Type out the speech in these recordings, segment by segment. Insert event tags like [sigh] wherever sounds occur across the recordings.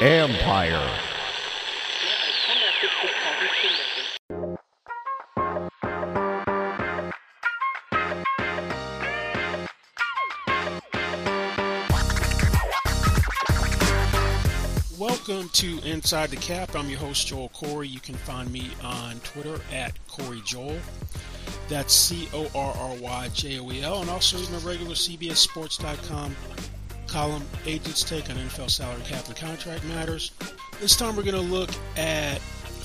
Empire. Welcome to Inside the Cap. I'm your host, Joel Corry. You can find me on Twitter at Corry Joel. That's C O R R Y J O E L. And also my regular CBSSports.com column, Agents Take on NFL Salary Cap and Contract Matters. This time we're going to look at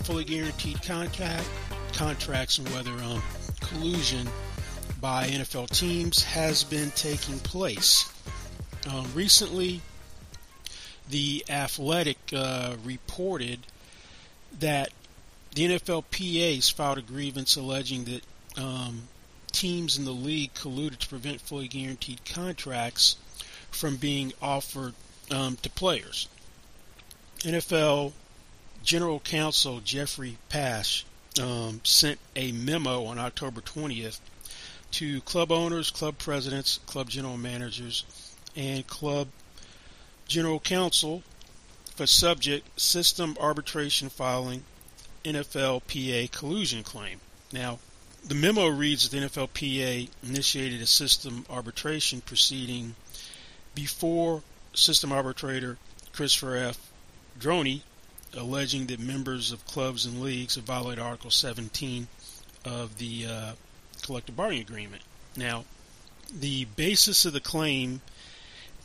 fully guaranteed contract contracts and whether um, collusion by NFL teams has been taking place. Um, recently, the Athletic uh, reported that the NFLPA's filed a grievance alleging that um, teams in the league colluded to prevent fully guaranteed contracts from being offered um, to players. NFL General Counsel Jeffrey Pash um, sent a memo on October 20th to club owners, club presidents, club general managers, and club general counsel for subject system arbitration filing NFLPA collusion claim. Now, the memo reads that the NFLPA initiated a system arbitration proceeding before system arbitrator Christopher F. Droney, alleging that members of clubs and leagues have violated Article 17 of the uh, collective bargaining agreement. Now, the basis of the claim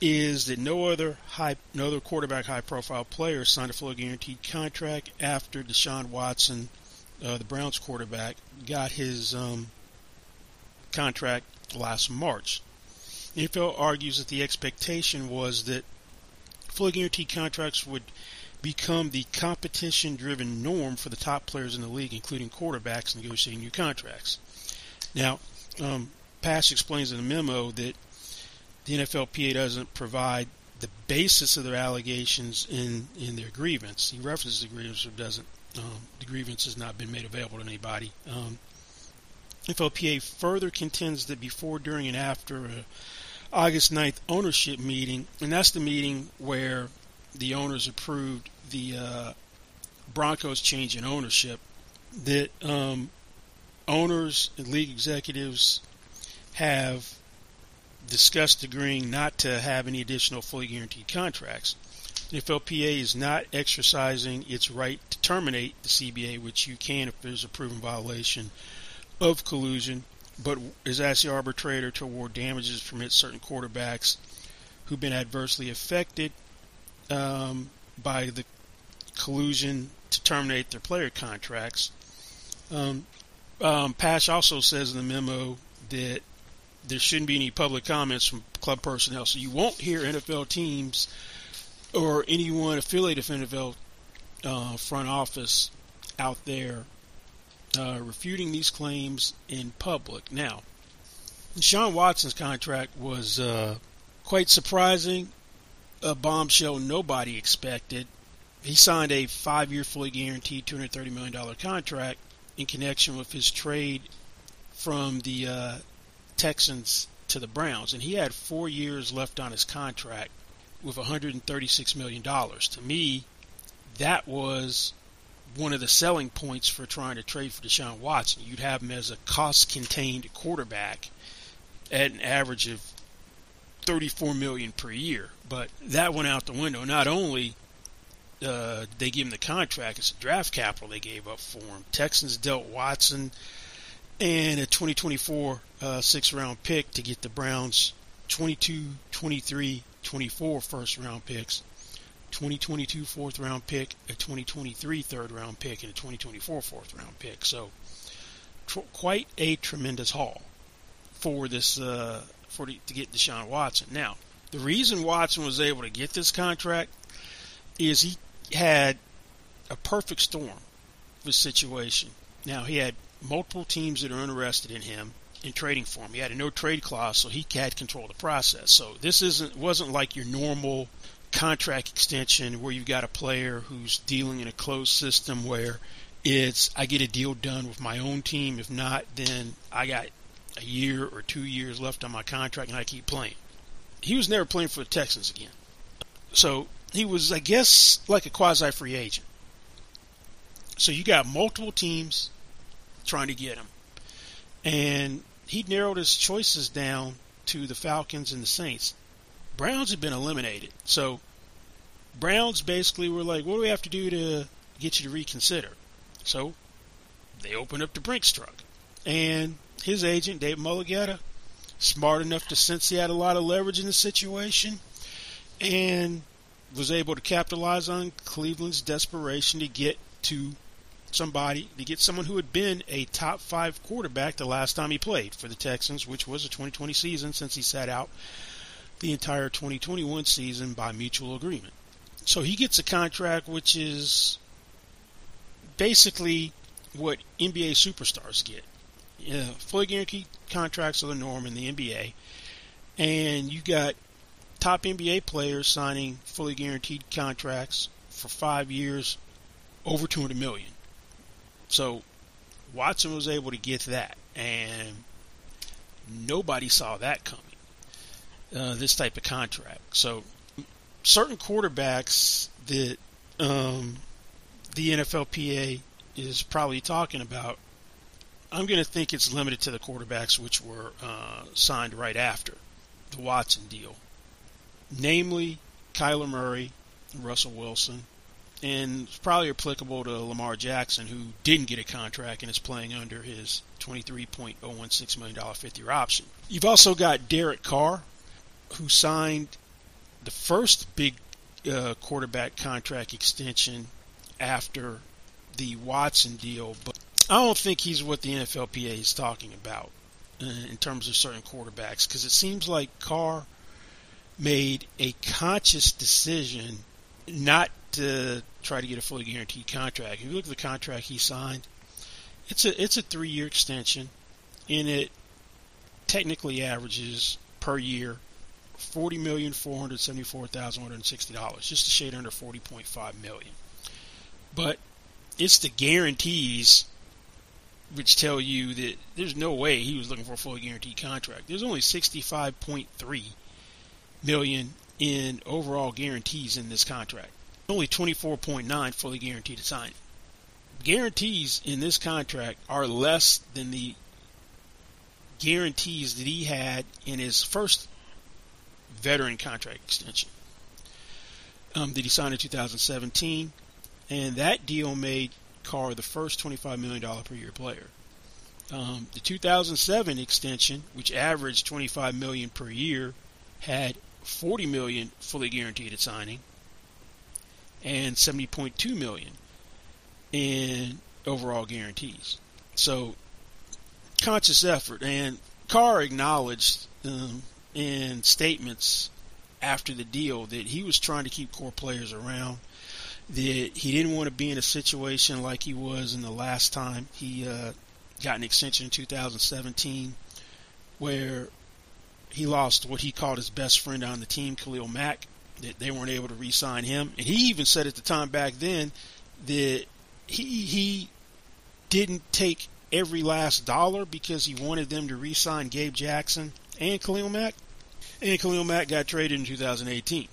is that no other high, no other quarterback high-profile player signed a fully guaranteed contract after Deshaun Watson, uh, the Browns quarterback, got his um, contract last March. NFL argues that the expectation was that fully guaranteed contracts would become the competition driven norm for the top players in the league, including quarterbacks, negotiating new contracts. Now, um, Pash explains in the memo that the NFLPA doesn't provide the basis of their allegations in, in their grievance. He references the grievance, but doesn't. Um, the grievance has not been made available to anybody. Um, NFLPA further contends that before, during, and after a August 9th ownership meeting, and that's the meeting where the owners approved the uh, Broncos change in ownership, that um, owners and league executives have discussed agreeing not to have any additional fully guaranteed contracts. The NFLPA is not exercising its right to terminate the CBA, which you can if there's a proven violation of collusion, but is asked the arbitrator to award damages from its certain quarterbacks who've been adversely affected um, by the collusion to terminate their player contracts. Um, um, Pash also says in the memo that there shouldn't be any public comments from club personnel. So you won't hear NFL teams or anyone affiliated with NFL uh, front office out there uh, refuting these claims in public. Now, Sean Watson's contract was uh, quite surprising, a bombshell nobody expected. He signed a five year fully guaranteed $230 million contract in connection with his trade from the uh, Texans to the Browns, and he had four years left on his contract with 136 million dollars. To me, that was one of the selling points for trying to trade for Deshaun Watson. You'd have him as a cost-contained quarterback at an average of 34 million per year, but that went out the window. Not only uh, they gave him the contract, it's the draft capital they gave up for him. Texans dealt Watson and a 2024 uh, six round pick to get the Browns 22, 23, 24 first round picks, 2022 fourth round pick, a 2023 third round pick, and a 2024 fourth round pick. So, tr- quite a tremendous haul for this uh, for the, to get Deshaun Watson. Now, the reason Watson was able to get this contract is he had a perfect storm of a situation. Now, he had multiple teams that are interested in him in trading for him. He had a no trade clause, so he had control of the process. So this isn't wasn't like your normal contract extension where you've got a player who's dealing in a closed system where it's I get a deal done with my own team. If not, then I got a year or two years left on my contract and I keep playing. He was never playing for the Texans again. So he was, I guess, like a quasi free agent. So you got multiple teams trying to get him. And he narrowed his choices down to the Falcons and the Saints. Browns had been eliminated. So Browns basically were like, what do we have to do to get you to reconsider? So they opened up the Brinks truck. And his agent, Dave Mulugheta, smart enough to sense he had a lot of leverage in the situation and was able to capitalize on Cleveland's desperation to get to somebody, to get someone who had been a top five quarterback the last time he played for the Texans, which was a 2020 season since he sat out the entire 2021 season by mutual agreement. So he gets a contract which is basically what NBA superstars get. Fully guaranteed contracts are the norm in the NBA, and you got top NBA players signing fully guaranteed contracts for five years, over 200 million. So Watson was able to get that, and nobody saw that coming. Uh, this type of contract. So certain quarterbacks that um, the NFLPA is probably talking about, I'm going to think it's limited to the quarterbacks which were uh, signed right after the Watson deal, namely Kyler Murray, Russell Wilson, and it's probably applicable to Lamar Jackson, who didn't get a contract and is playing under his $23.016 million fifth year option. You've also got Derek Carr, who signed the first big uh, quarterback contract extension after the Watson deal, but I don't think he's what the NFLPA is talking about uh, in terms of certain quarterbacks because it seems like Carr made a conscious decision not to try to get a fully guaranteed contract. If you look at the contract he signed, it's a it's a three year extension, and it technically averages per year forty million four hundred seventy four thousand one hundred sixty dollars, just a shade under forty point five million. But it's the guarantees which tell you that there's no way he was looking for a fully guaranteed contract. There's only sixty five point three million in overall guarantees in this contract. Only 24.9 fully guaranteed to sign. Guarantees in this contract are less than the guarantees that he had in his first veteran contract extension um, that he signed in 2017, and that deal made Carr the first $25 million per year player. Um, the 2007 extension, which averaged 25 million per year, had 40 million fully guaranteed at signing and 70.2 million in overall guarantees. So conscious effort, and Carr acknowledged um, in statements after the deal that he was trying to keep core players around. That he didn't want to be in a situation like he was in the last time he uh, got an extension in 2017, where he lost what he called his best friend on the team, Khalil Mack. That they weren't able to re-sign him, and he even said at the time back then that he he didn't take every last dollar because he wanted them to re-sign Gabe Jackson and Khalil Mack and Khalil Mack got traded in 2018.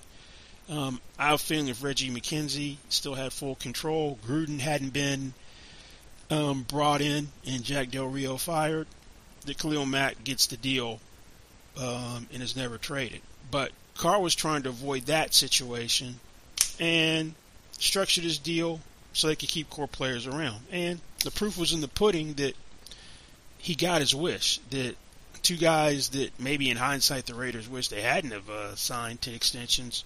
Um, I have a feeling if Reggie McKenzie still had full control, Gruden hadn't been um, brought in, and Jack Del Rio fired, that Khalil Mack gets the deal um, and is never traded. But Carr was trying to avoid that situation and structured his deal so they could keep core players around. And the proof was in the pudding that he got his wish. That two guys that maybe in hindsight the Raiders wish they hadn't have uh, signed to extensions,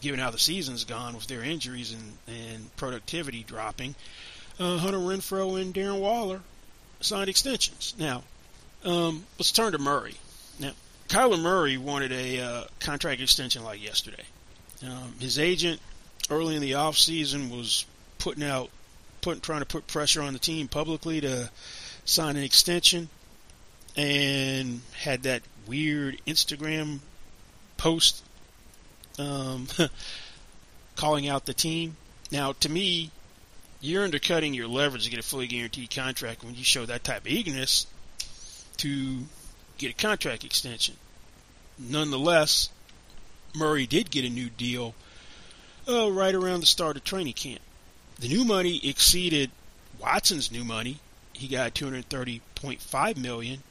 given how the season's gone with their injuries and, and productivity dropping. Uh, Hunter Renfrow and Darren Waller signed extensions. Now, um, let's turn to Murray. Now, Kyler Murray wanted a uh, contract extension like yesterday. Um, his agent early in the offseason was putting out, putting trying to put pressure on the team publicly to sign an extension, and had that weird Instagram post um, [laughs] calling out the team. Now, to me, you're undercutting your leverage to get a fully guaranteed contract when you show that type of eagerness to get a contract extension. Nonetheless, Murray did get a new deal uh, right around the start of training camp. The new money exceeded Watson's new money. He got 230.5 million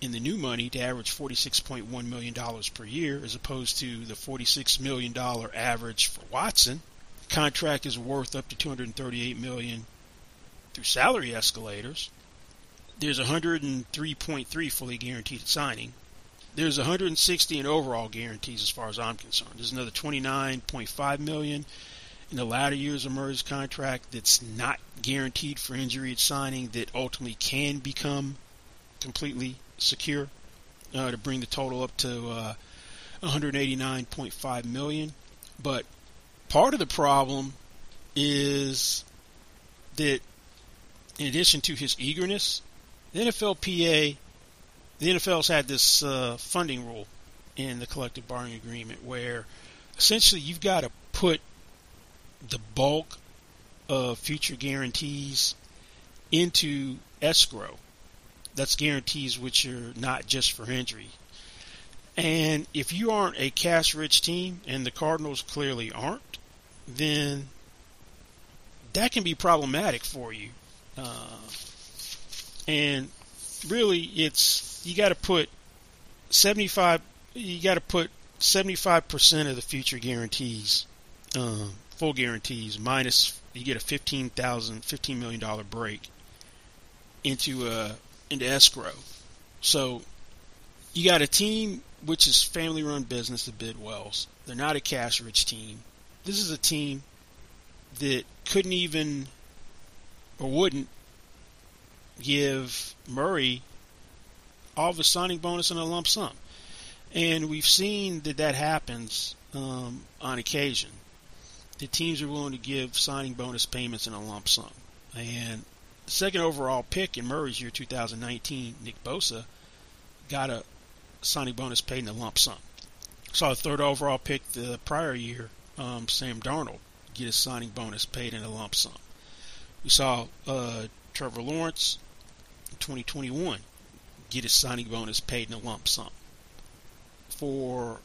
in the new money to average 46.1 million dollars per year, as opposed to the 46 million dollar average for Watson The contract is worth up to 238 million through salary escalators. There's 103.3 fully guaranteed signing. There's 160 in overall guarantees as far as I'm concerned. There's another 29.5 million in the latter years of Murray's contract that's not guaranteed for injury at signing that ultimately can become completely secure uh, to bring the total up to uh, 189.5 million. But part of the problem is that in addition to his eagerness, the NFLPA, the NFL's had this uh, funding rule in the collective bargaining agreement where essentially you've got to put the bulk of future guarantees into escrow. That's guarantees which are not just for injury. And if you aren't a cash rich team, and the Cardinals clearly aren't, then that can be problematic for you. Uh, and really, it's you got to put 75. You got to put 75% of the future guarantees, uh, full guarantees, minus you get a 15,000, 15 million dollar break into uh into escrow. So you got a team which is family run business, the Bidwells. They're not a cash rich team this is a team that couldn't even or wouldn't give Murray all a signing bonus and a lump sum. And we've seen that that happens um, on occasion. The teams are willing to give signing bonus payments in a lump sum. And the second overall pick in Murray's year 2019, Nick Bosa, got a signing bonus paid in a lump sum. Saw a third overall pick the prior year um, Sam Darnold get his signing bonus paid in a lump sum. We saw uh, Trevor Lawrence in 2021 get his signing bonus paid in a lump sum. For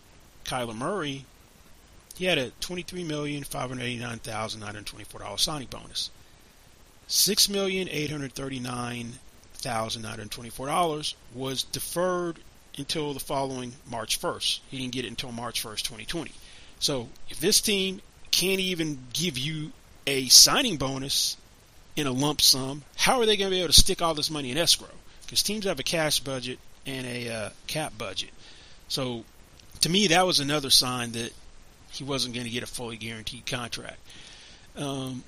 Kyler Murray, he had a $23,589,924 signing bonus. $6,839,924 was deferred until the following March 1st. He didn't get it until March 1st, 2020. So if this team can't even give you a signing bonus in a lump sum, how are they going to be able to stick all this money in escrow? Because teams have a cash budget and a uh, cap budget. So to me, that was another sign that he wasn't going to get a fully guaranteed contract. Um,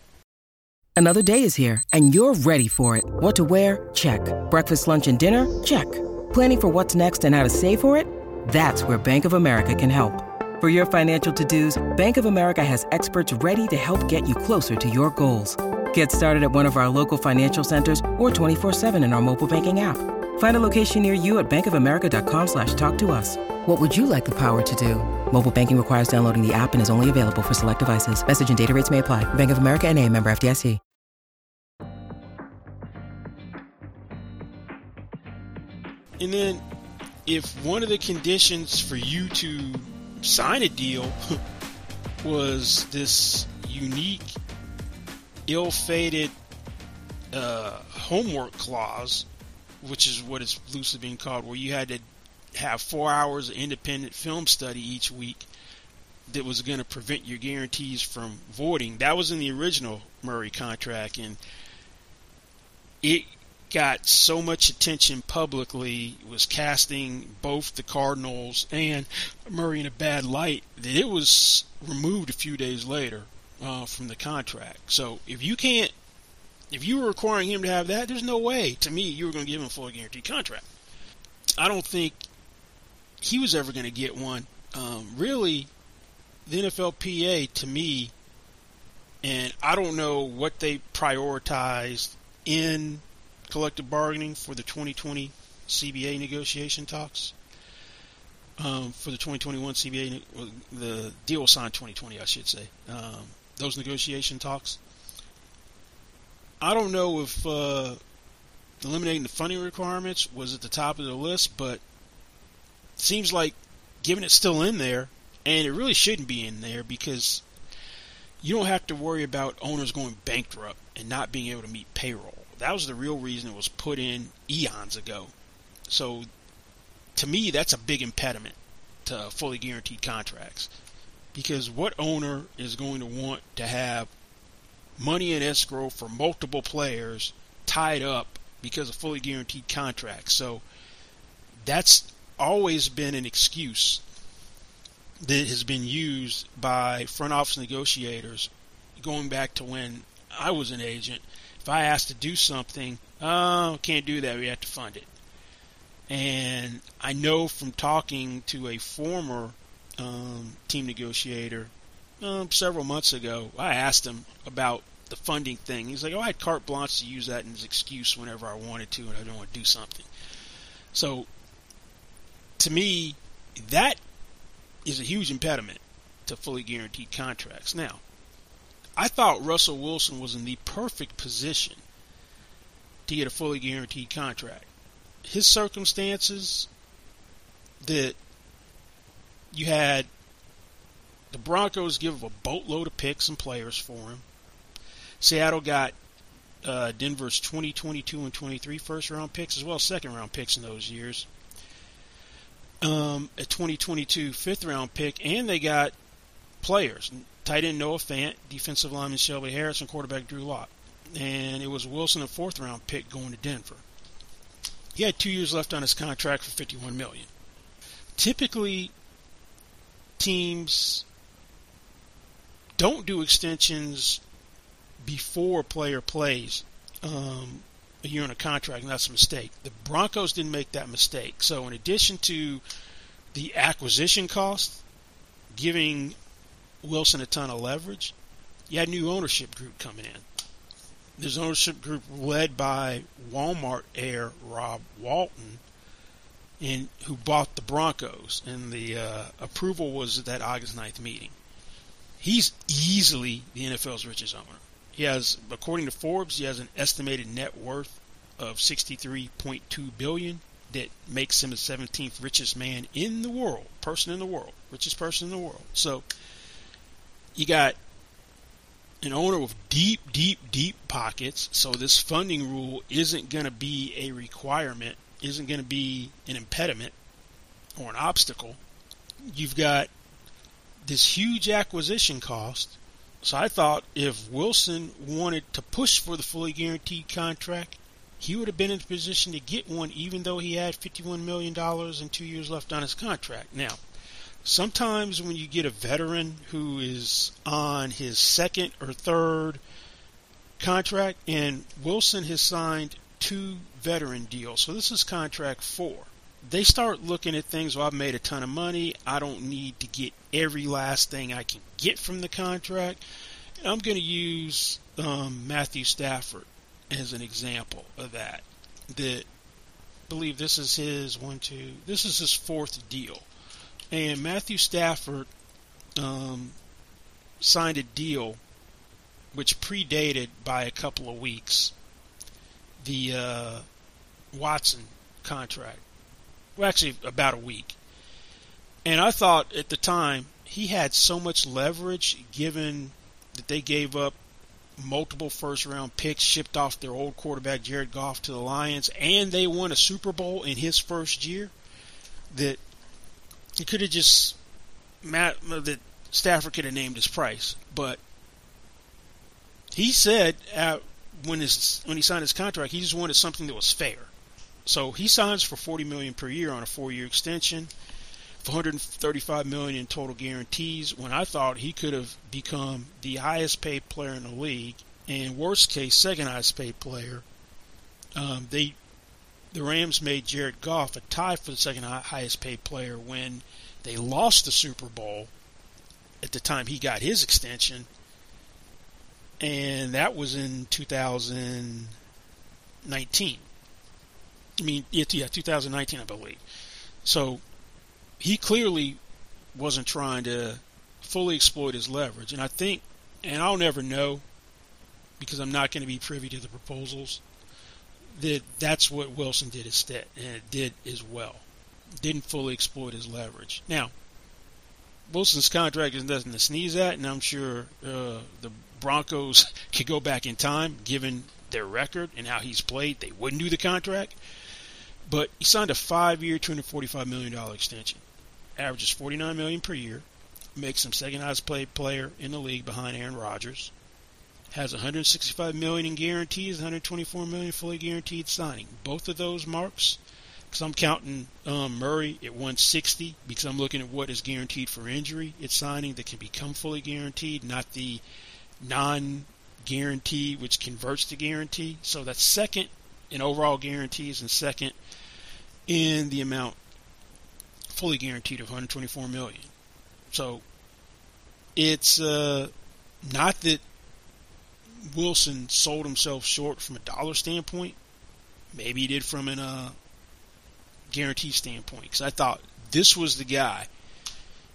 another day is here, and you're ready for it. What to wear? Check. Breakfast, lunch, and dinner? Check. Planning for what's next and how to save for it? That's where Bank of America can help. For your financial to-dos, Bank of America has experts ready to help get you closer to your goals. Get started at one of our local financial centers or 24-7 in our mobile banking app. Find a location near you at bankofamerica.com slash talk to us. What would you like the power to do? Mobile banking requires downloading the app and is only available for select devices. Message and data rates may apply. Bank of America and a member FDIC. And then if one of the conditions for you to sign a deal [laughs] was this unique, ill-fated uh, homework clause, which is what it's loosely being called, where you had to have four hours of independent film study each week that was going to prevent your guarantees from voiding. That was in the original Murray contract, and it got so much attention publicly, was casting both the Cardinals and Murray in a bad light, that it was removed a few days later uh, from the contract. So if you can't, if you were requiring him to have that, there's no way to me you were going to give him a full guaranteed contract. I don't think he was ever going to get one. Um, really, the NFLPA to me, and I don't know what they prioritized in collective bargaining for the 2020 CBA negotiation talks. Um, for the 2021 CBA, the deal signed 2020, I should say. Um, those negotiation talks. I don't know if uh, eliminating the funding requirements was at the top of the list, but it seems like given it's still in there, and it really shouldn't be in there because you don't have to worry about owners going bankrupt and not being able to meet payroll. That was the real reason it was put in eons ago. So, to me, that's a big impediment to fully guaranteed contracts. Because what owner is going to want to have money in escrow for multiple players tied up because of fully guaranteed contracts? So, that's always been an excuse that has been used by front office negotiators going back to when I was an agent. If I asked to do something, oh, can't do that. We have to fund it. And I know from talking to a former um, team negotiator um, several months ago, I asked him about the funding thing. He's like, "Oh, I had carte blanche to use that as an excuse whenever I wanted to, and I don't want to do something." So, to me, that is a huge impediment to fully guaranteed contracts. Now, I thought Russell Wilson was in the perfect position to get a fully guaranteed contract. His circumstances that you had the Broncos give a boatload of picks and players for him. Seattle got uh, Denver's 2022 and 23 first round picks as well as second round picks in those years um, a 2022 fifth round pick, and they got players. Tight end Noah Fant, defensive lineman Shelby Harris, and quarterback Drew Lock. And it was Wilson, a fourth round pick, going to Denver. He had two years left on his contract for 51 million. Typically, teams don't do extensions before a player plays. Um, a year on a contract, and that's a mistake. The Broncos didn't make that mistake. So, in addition to the acquisition cost, giving Wilson a ton of leverage, you had a new ownership group coming in. This ownership group led by Walmart heir Rob Walton, and who bought the Broncos, and the uh, approval was at that August 9th meeting. He's easily the NFL's richest owner. He has, according to Forbes, he has an estimated net worth of 63.2 billion that makes him the 17th richest man in the world, person in the world, richest person in the world. So you got an owner with deep, deep, deep pockets. So this funding rule isn't going to be a requirement, isn't going to be an impediment or an obstacle. You've got this huge acquisition cost so I thought if Wilson wanted to push for the fully guaranteed contract, he would have been in a position to get one even though he had $51 million and two years left on his contract. Now, sometimes when you get a veteran who is on his second or third contract, and Wilson has signed two veteran deals, so this is contract four they start looking at things. Well, I've made a ton of money. I don't need to get every last thing I can get from the contract. I'm going to use um, Matthew Stafford as an example of that. That I believe this is his one, two. This is his fourth deal, and Matthew Stafford um, signed a deal which predated by a couple of weeks the uh, Watson contract well, actually about a week. And I thought at the time he had so much leverage given that they gave up multiple first round picks, shipped off their old quarterback Jared Goff to the Lions, and they won a Super Bowl in his first year. That he could have just Matt that Stafford could have named his price, but he said uh, when his when he signed his contract, he just wanted something that was fair. So he signs for 40 million per year on a four-year extension, for 135 million in total guarantees. When I thought he could have become the highest-paid player in the league, and worst case, second highest-paid player. Um, they the Rams made Jared Goff a tie for the second highest paid player when they lost the Super Bowl at the time he got his extension, and that was in 2019. I mean, yeah, 2019, I believe. So he clearly wasn't trying to fully exploit his leverage, and I think, and I'll never know because I'm not going to be privy to the proposals. That that's what Wilson did instead, and it did as well. Didn't fully exploit his leverage. Now, Wilson's contract is nothing to sneeze at, and I'm sure uh, the Broncos [laughs] could go back in time, given their record and how he's played. They wouldn't do the contract, but he signed a five-year, $245 million extension. Averages 49 million per year, makes him second highest paid player in the league behind Aaron Rodgers. Has 165 million in guarantees, 124 million fully guaranteed signing. Both of those marks because I'm counting um, Murray at 160 because I'm looking at what is guaranteed for injury It's signing that can become fully guaranteed, not the non guarantee which converts to guarantee. So that's second in overall guarantees and second in the amount fully guaranteed of 124 million. So it's uh, not that Wilson sold himself short from a dollar standpoint. Maybe he did from an uh, guarantee standpoint because I thought this was the guy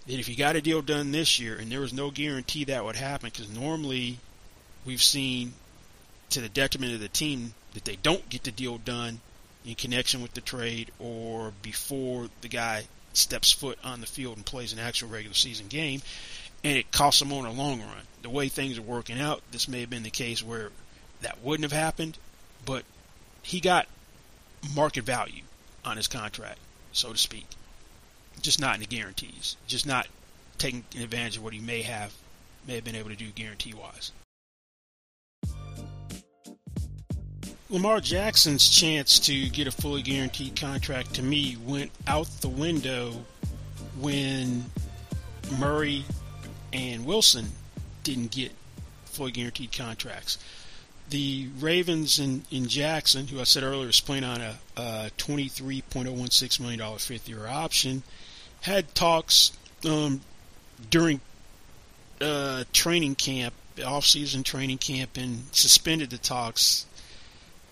that if he got a deal done this year and there was no guarantee that would happen because normally we've seen to the detriment of the team that they don't get the deal done in connection with the trade or before the guy steps foot on the field and plays an actual regular season game and it costs them on a long run. The way things are working out, this may have been the case where that wouldn't have happened, but he got market value on his contract, so to speak. Just not in the guarantees. Just not taking advantage of what he may have may have been able to do guarantee wise. Lamar Jackson's chance to get a fully guaranteed contract to me went out the window when Murray and Wilson didn't get fully guaranteed contracts the Ravens in Jackson, who I said earlier is playing on a, a $23.016 million fifth year option, had talks um, during uh, training camp, off season training camp, and suspended the talks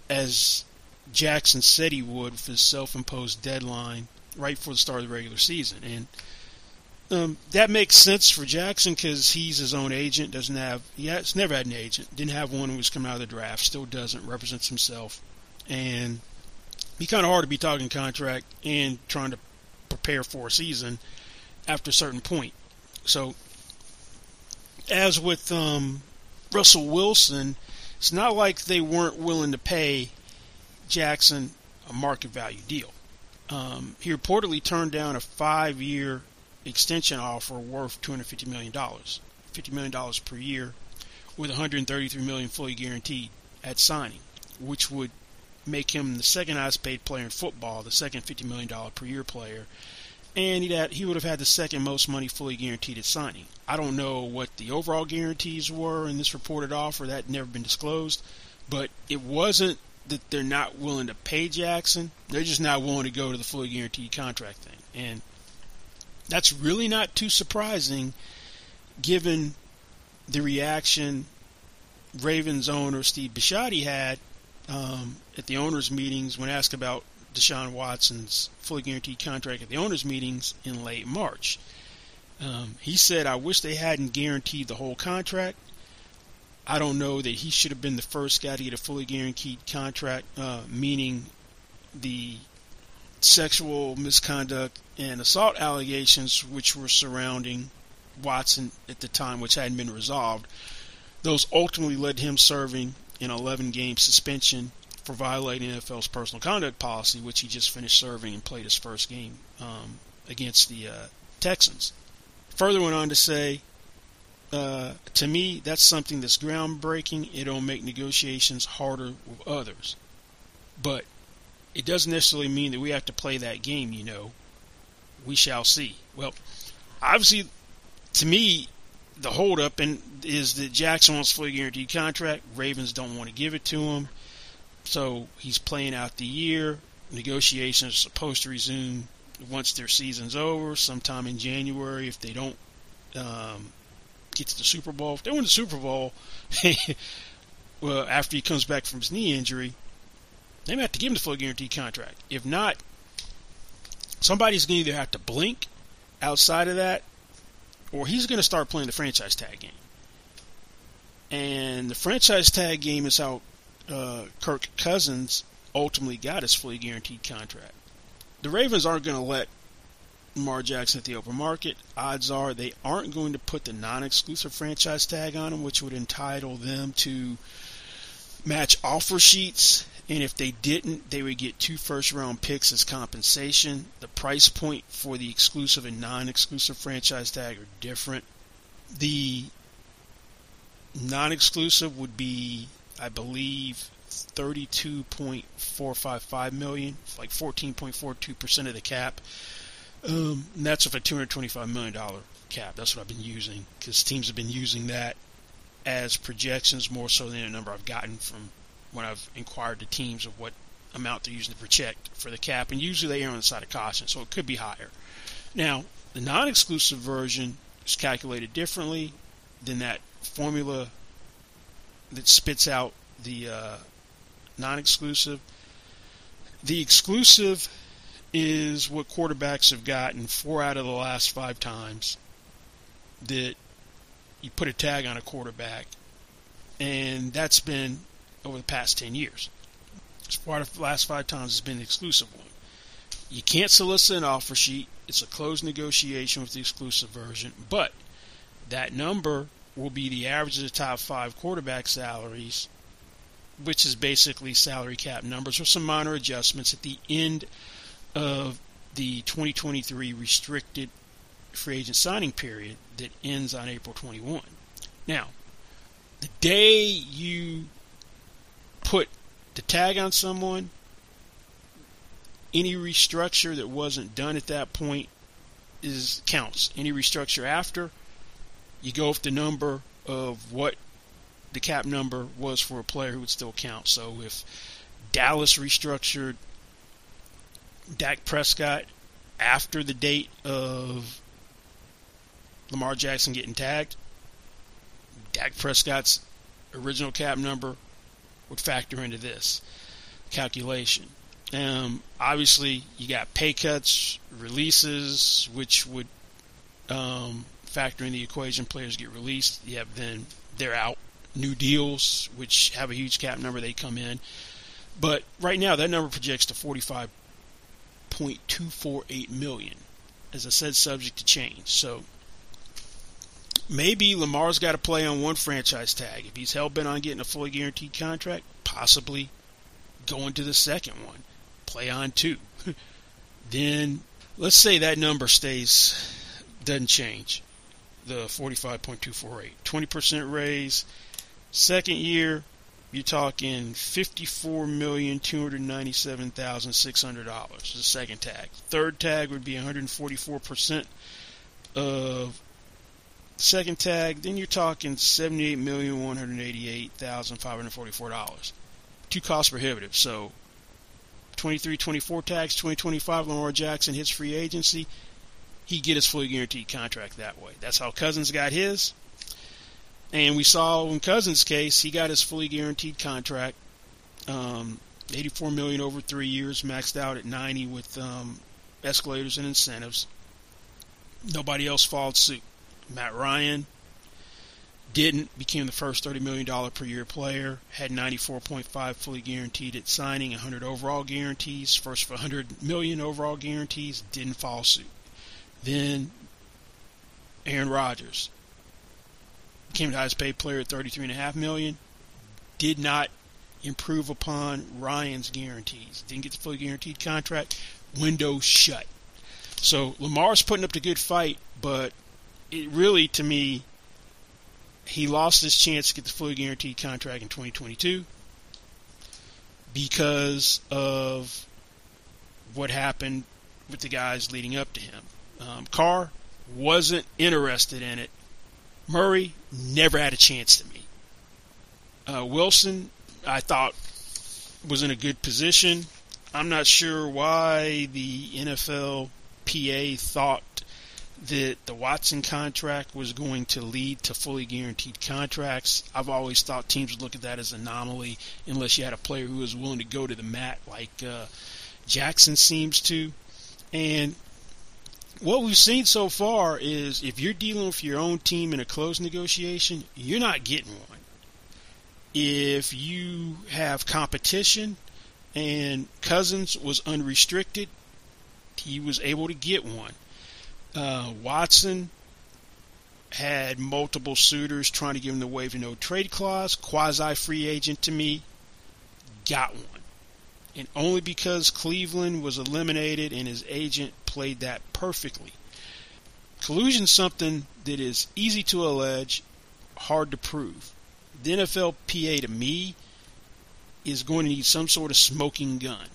as Jackson said he would with his self imposed deadline right before the start of the regular season. And um, that makes sense for Jackson because he's his own agent. Doesn't have has never had an agent. Didn't have one who was coming out of the draft. Still doesn't. Represents himself, and be kind of hard to be talking contract and trying to prepare for a season after a certain point. So, as with um, Russell Wilson, it's not like they weren't willing to pay Jackson a market value deal. Um, he reportedly turned down a five-year extension offer worth $250 million, $50 million per year, with 133 million fully guaranteed at signing, which would make him the second highest paid player in football, the second $50 million per year player, and had, he would have had the second most money fully guaranteed at signing. I don't know what the overall guarantees were in this reported offer, that never been disclosed, but it wasn't that they're not willing to pay Jackson, they're just not willing to go to the fully guaranteed contract thing. And that's really not too surprising given the reaction Ravens owner Steve Bisciotti had um, at the owners' meetings when asked about Deshaun Watson's fully guaranteed contract at the owners' meetings in late March. Um, he said, I wish they hadn't guaranteed the whole contract. I don't know that he should have been the first guy to get a fully guaranteed contract, uh, meaning the sexual misconduct and assault allegations which were surrounding Watson at the time, which hadn't been resolved. Those ultimately led him serving an 11 game suspension for violating NFL's personal conduct policy, which he just finished serving and played his first game um, against the uh, Texans. Further went on to say, uh, to me, that's something that's groundbreaking. It'll make negotiations harder with others. But it doesn't necessarily mean that we have to play that game, you know. We shall see. Well, obviously, to me, the holdup and is that Jackson wants fully guaranteed contract. Ravens don't want to give it to him, so he's playing out the year. negotiations are supposed to resume once their season's over, sometime in January. If they don't um, get to the Super Bowl, if they win the Super Bowl, [laughs] well, after he comes back from his knee injury, they may have to give him the full guarantee contract. If not, somebody's going to either have to blink outside of that, or he's going to start playing the franchise tag game. And the franchise tag game is how uh, Kirk Cousins ultimately got his fully guaranteed contract. The Ravens aren't going to let Lamar Jackson at the open market. Odds are they aren't going to put the non exclusive franchise tag on him, which would entitle them to match offer sheets. And if they didn't, they would get two first round picks as compensation. The price point for the exclusive and non exclusive franchise tag are different. The non exclusive would be, I believe, 32.455 million, like 14.42% of the cap. Um, and that's with a $225 million cap. That's what I've been using because teams have been using that as projections more so than a number I've gotten from when I've inquired the teams of what amount they're using to project for the cap. And usually they err on the side of caution, so it could be higher. Now, the non exclusive version is calculated differently than that formula that spits out the uh, non exclusive. The exclusive is what quarterbacks have gotten four out of the last five times that you put a tag on a quarterback, and that's been over the past 10 years. It's part of the last five times it's been an exclusive one. You can't solicit an offer sheet. It's a closed negotiation with the exclusive version, but that number will be the average of the top five quarterback salaries which is basically salary cap numbers with some minor adjustments at the end of the 2023 restricted free agent signing period that ends on April 21. Now, the day you put the tag on someone, any restructure that wasn't done at that point is counts. Any restructure after, you go with the number of what the cap number was for a player who would still count. So if Dallas restructured Dak Prescott after the date of Lamar Jackson getting tagged, Dak Prescott's original cap number would factor into this calculation. Um, obviously, you got pay cuts, releases, which would um, factor in the equation. Players get released, have then they're out new deals, which have a huge cap number, they come in. But right now, that number projects to 45.248 million. As I said, subject to change. So maybe Lamar's got to play on one franchise tag. If he's hell bent on getting a fully guaranteed contract, possibly going to the second one, play on two. [laughs] then let's say that number stays, doesn't change. The 45.248, 20% raise Second year, you're talking fifty-four million two hundred ninety-seven thousand six hundred dollars. The second tag. Third tag would be one hundred forty-four percent of second tag. Then you're talking seventy-eight million one hundred eighty-eight thousand five hundred forty-four dollars. Too cost prohibitive. So 23, 24 tags, 2025. Lamar Jackson hits free agency. He get his fully guaranteed contract that way. That's how Cousins got his. And we saw in Cousins' case, he got his fully guaranteed contract, um, 84 million over three years, maxed out at 90 with um, escalators and incentives. Nobody else followed suit. Matt Ryan didn't, became the first $30 million per year player, had 94.5 fully guaranteed at signing, 100 overall guarantees, first for 100 million overall guarantees, didn't follow suit. Then Aaron Rodgers, became the highest paid player at 33.5 million. Did not improve upon Ryan's guarantees. Didn't get the fully guaranteed contract. Window shut. So Lamar's putting up the good fight, but it really, to me, he lost his chance to get the fully guaranteed contract in 2022 because of what happened with the guys leading up to him. Um, Carr wasn't interested in it Murray never had a chance to me. Uh, Wilson, I thought, was in a good position. I'm not sure why the NFL PA thought that the Watson contract was going to lead to fully guaranteed contracts. I've always thought teams would look at that as an anomaly unless you had a player who was willing to go to the mat like uh, Jackson seems to. And what we've seen so far is if you're dealing with your own team in a closed negotiation, you're not getting one. If you have competition and Cousins was unrestricted, he was able to get one. Uh, Watson had multiple suitors trying to give him the waive no trade clause, quasi free agent to me, got one. And only because Cleveland was eliminated and his agent played that perfectly. Collusion something that is easy to allege, hard to prove. The NFLPA to me is going to need some sort of smoking gun.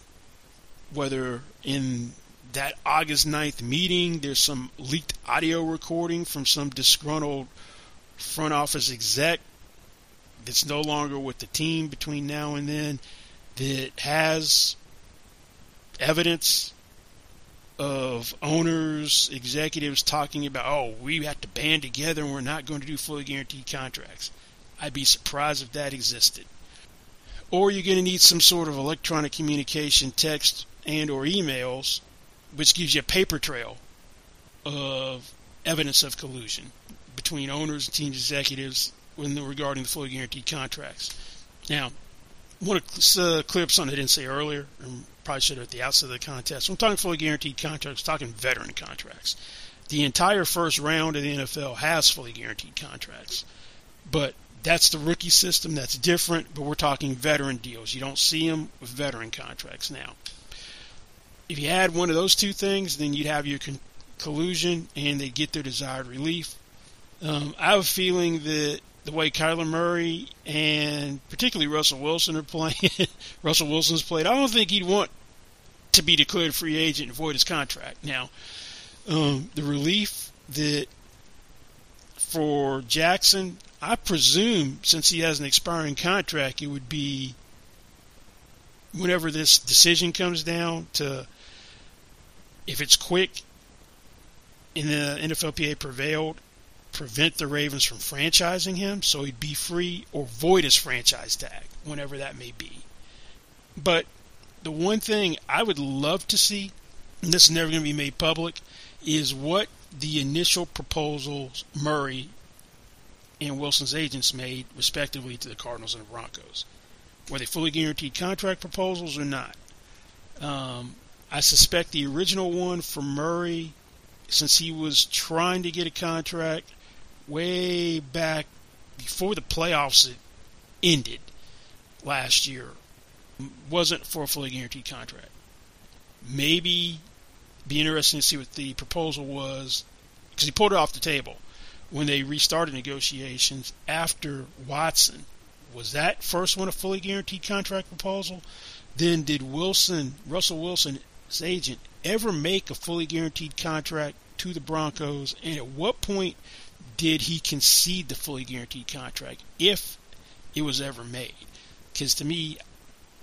Whether in that August 9th meeting, there's some leaked audio recording from some disgruntled front office exec that's no longer with the team between now and then that has evidence of owners, executives talking about, oh, we have to band together and we're not going to do fully guaranteed contracts. I'd be surprised if that existed. Or you're going to need some sort of electronic communication, text and or emails which gives you a paper trail of evidence of collusion between owners and team executives when regarding the fully guaranteed contracts. Now, I want to uh, clear up something I didn't say earlier, and probably should have at the outset of the contest. I'm talking fully guaranteed contracts, I'm talking veteran contracts. The entire first round of the NFL has fully guaranteed contracts, but that's the rookie system. That's different, but we're talking veteran deals. You don't see them with veteran contracts now if you had one of those two things, then you'd have your con- collusion and they'd get their desired relief. Um, I have a feeling that the way Kyler Murray and particularly Russell Wilson are playing, [laughs] Russell Wilson's played, I don't think he'd want to be declared free agent and void his contract. Now, um, the relief that for Jackson, I presume since he has an expiring contract, it would be whenever this decision comes down to if it's quick and the NFLPA prevailed, prevent the Ravens from franchising him so he'd be free or void his franchise tag, whenever that may be. But the one thing I would love to see, and this is never going to be made public, is what the initial proposals Murray and Wilson's agents made, respectively, to the Cardinals and the Broncos. Were they fully guaranteed contract proposals or not? Um, I suspect the original one for Murray, since he was trying to get a contract way back before the playoffs ended last year, wasn't for a fully guaranteed contract. Maybe be interesting to see what the proposal was because he pulled it off the table when they restarted negotiations after Watson. Was that first one a fully guaranteed contract proposal? Then did Wilson, Russell Wilson, agent ever make a fully guaranteed contract to the Broncos? And at what point did he concede the fully guaranteed contract, if it was ever made? Because to me,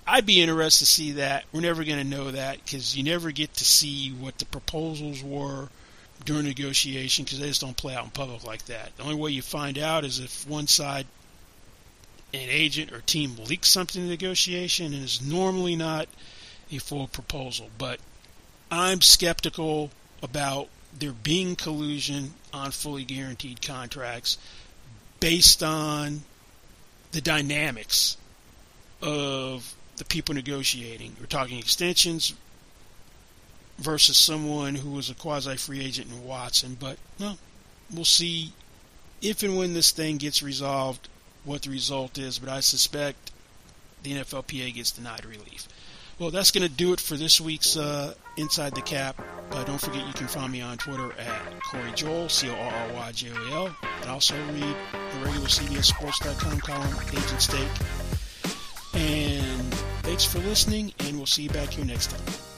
I'd be interested to see that. We're never going to know that because you never get to see what the proposals were during negotiation because they just don't play out in public like that. The only way you find out is if one side, an agent or team leaks something in negotiation, and it's normally not a full proposal. But I'm skeptical about there being collusion on fully guaranteed contracts based on the dynamics of the people negotiating. We're talking extensions versus someone who was a quasi free agent in Watson. But well, we'll see if and when this thing gets resolved what the result is. But I suspect the NFLPA gets denied relief. Well, that's going to do it for this week's uh, Inside the Cap. Uh, don't forget you can find me on Twitter at Corry Joel, C O R R Y J O L. And also read the regular CBSSports.com column, Agent's Take. And thanks for listening, and we'll see you back here next time.